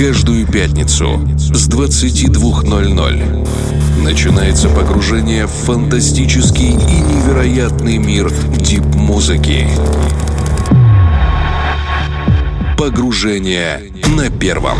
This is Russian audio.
Каждую пятницу с 22.00 начинается погружение в фантастический и невероятный мир дип-музыки. Погружение на первом.